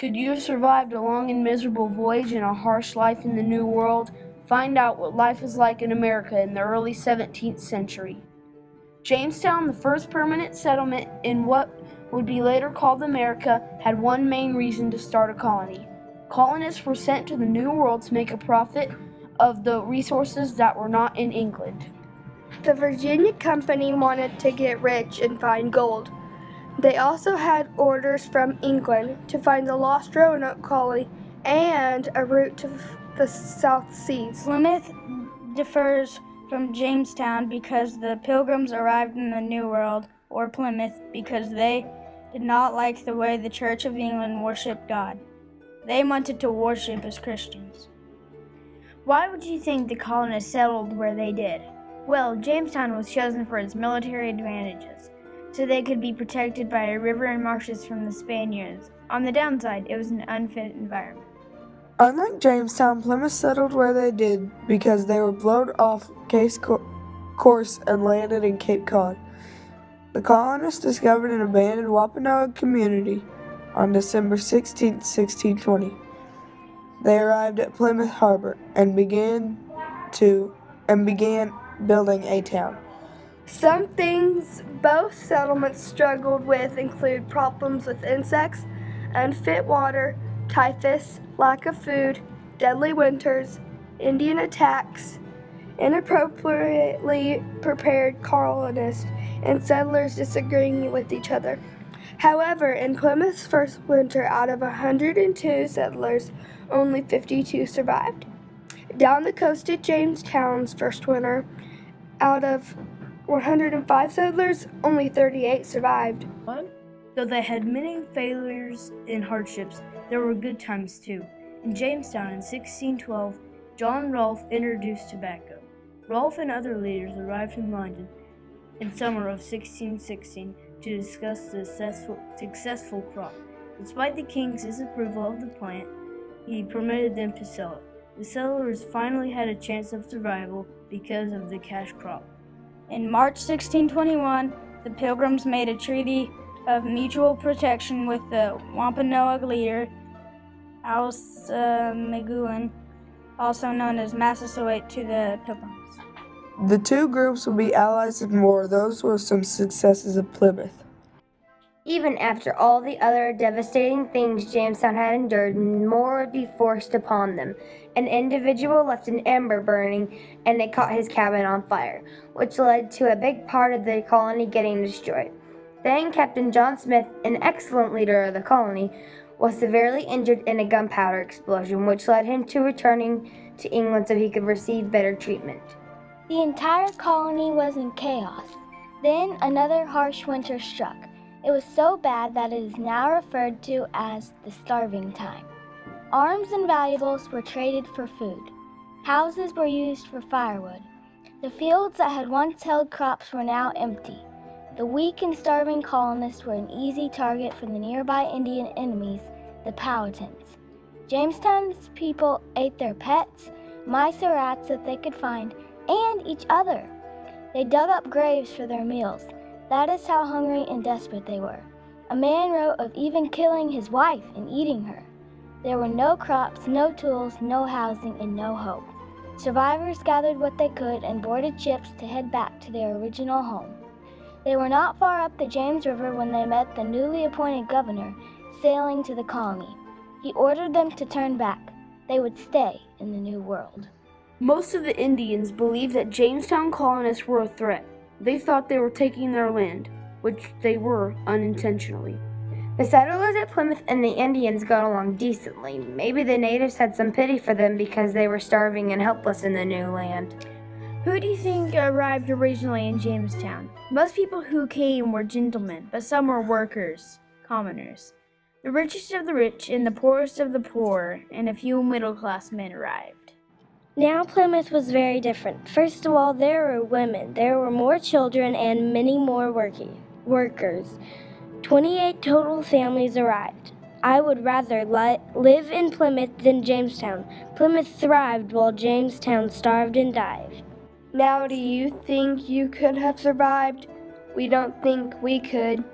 Could you have survived a long and miserable voyage and a harsh life in the New World? Find out what life was like in America in the early 17th century. Jamestown, the first permanent settlement in what would be later called America, had one main reason to start a colony. Colonists were sent to the New World to make a profit of the resources that were not in England. The Virginia Company wanted to get rich and find gold. They also had orders from England to find the lost Roanoke colony and a route to the South Seas. Plymouth differs from Jamestown because the pilgrims arrived in the New World, or Plymouth, because they did not like the way the Church of England worshiped God. They wanted to worship as Christians. Why would you think the colonists settled where they did? Well, Jamestown was chosen for its military advantages so they could be protected by a river and marshes from the Spaniards. On the downside, it was an unfit environment. Unlike Jamestown, Plymouth settled where they did because they were blown off Case course and landed in Cape Cod. The colonists discovered an abandoned Wampanoag community on December 16, 1620. They arrived at Plymouth Harbor and began to and began building a town. Some things both settlements struggled with include problems with insects, unfit water, typhus, lack of food, deadly winters, Indian attacks, inappropriately prepared colonists, and settlers disagreeing with each other. However, in Plymouth's first winter, out of 102 settlers, only 52 survived. Down the coast at Jamestown's first winter, out of 105 settlers, only 38 survived. Though they had many failures and hardships, there were good times too. In Jamestown in 1612, John Rolfe introduced tobacco. Rolfe and other leaders arrived in London in summer of 1616 to discuss the successful, successful crop. Despite the king's disapproval of the plant, he permitted them to sell it. The settlers finally had a chance of survival because of the cash crop. In March 1621, the Pilgrims made a treaty of mutual protection with the Wampanoag leader, Alsamiguan, also known as Massasoit to the Pilgrims. The two groups would be allies in war. Those were some successes of Plymouth. Even after all the other devastating things Jamestown had endured, more would be forced upon them. An individual left an ember burning, and it caught his cabin on fire, which led to a big part of the colony getting destroyed. Then Captain John Smith, an excellent leader of the colony, was severely injured in a gunpowder explosion, which led him to returning to England so he could receive better treatment. The entire colony was in chaos. Then another harsh winter struck. It was so bad that it is now referred to as the starving time. Arms and valuables were traded for food. Houses were used for firewood. The fields that had once held crops were now empty. The weak and starving colonists were an easy target for the nearby Indian enemies, the Powhatans. Jamestown's people ate their pets, mice or rats that they could find, and each other. They dug up graves for their meals. That is how hungry and desperate they were. A man wrote of even killing his wife and eating her. There were no crops, no tools, no housing, and no hope. Survivors gathered what they could and boarded ships to head back to their original home. They were not far up the James River when they met the newly appointed governor sailing to the colony. He ordered them to turn back. They would stay in the New World. Most of the Indians believed that Jamestown colonists were a threat. They thought they were taking their land, which they were unintentionally. The settlers at Plymouth and the Indians got along decently. Maybe the natives had some pity for them because they were starving and helpless in the new land. Who do you think arrived originally in Jamestown? Most people who came were gentlemen, but some were workers, commoners. The richest of the rich and the poorest of the poor, and a few middle class men arrived. Now Plymouth was very different. First of all, there were women, there were more children, and many more working workers. 28 total families arrived. I would rather li- live in Plymouth than Jamestown. Plymouth thrived while Jamestown starved and died. Now, do you think you could have survived? We don't think we could.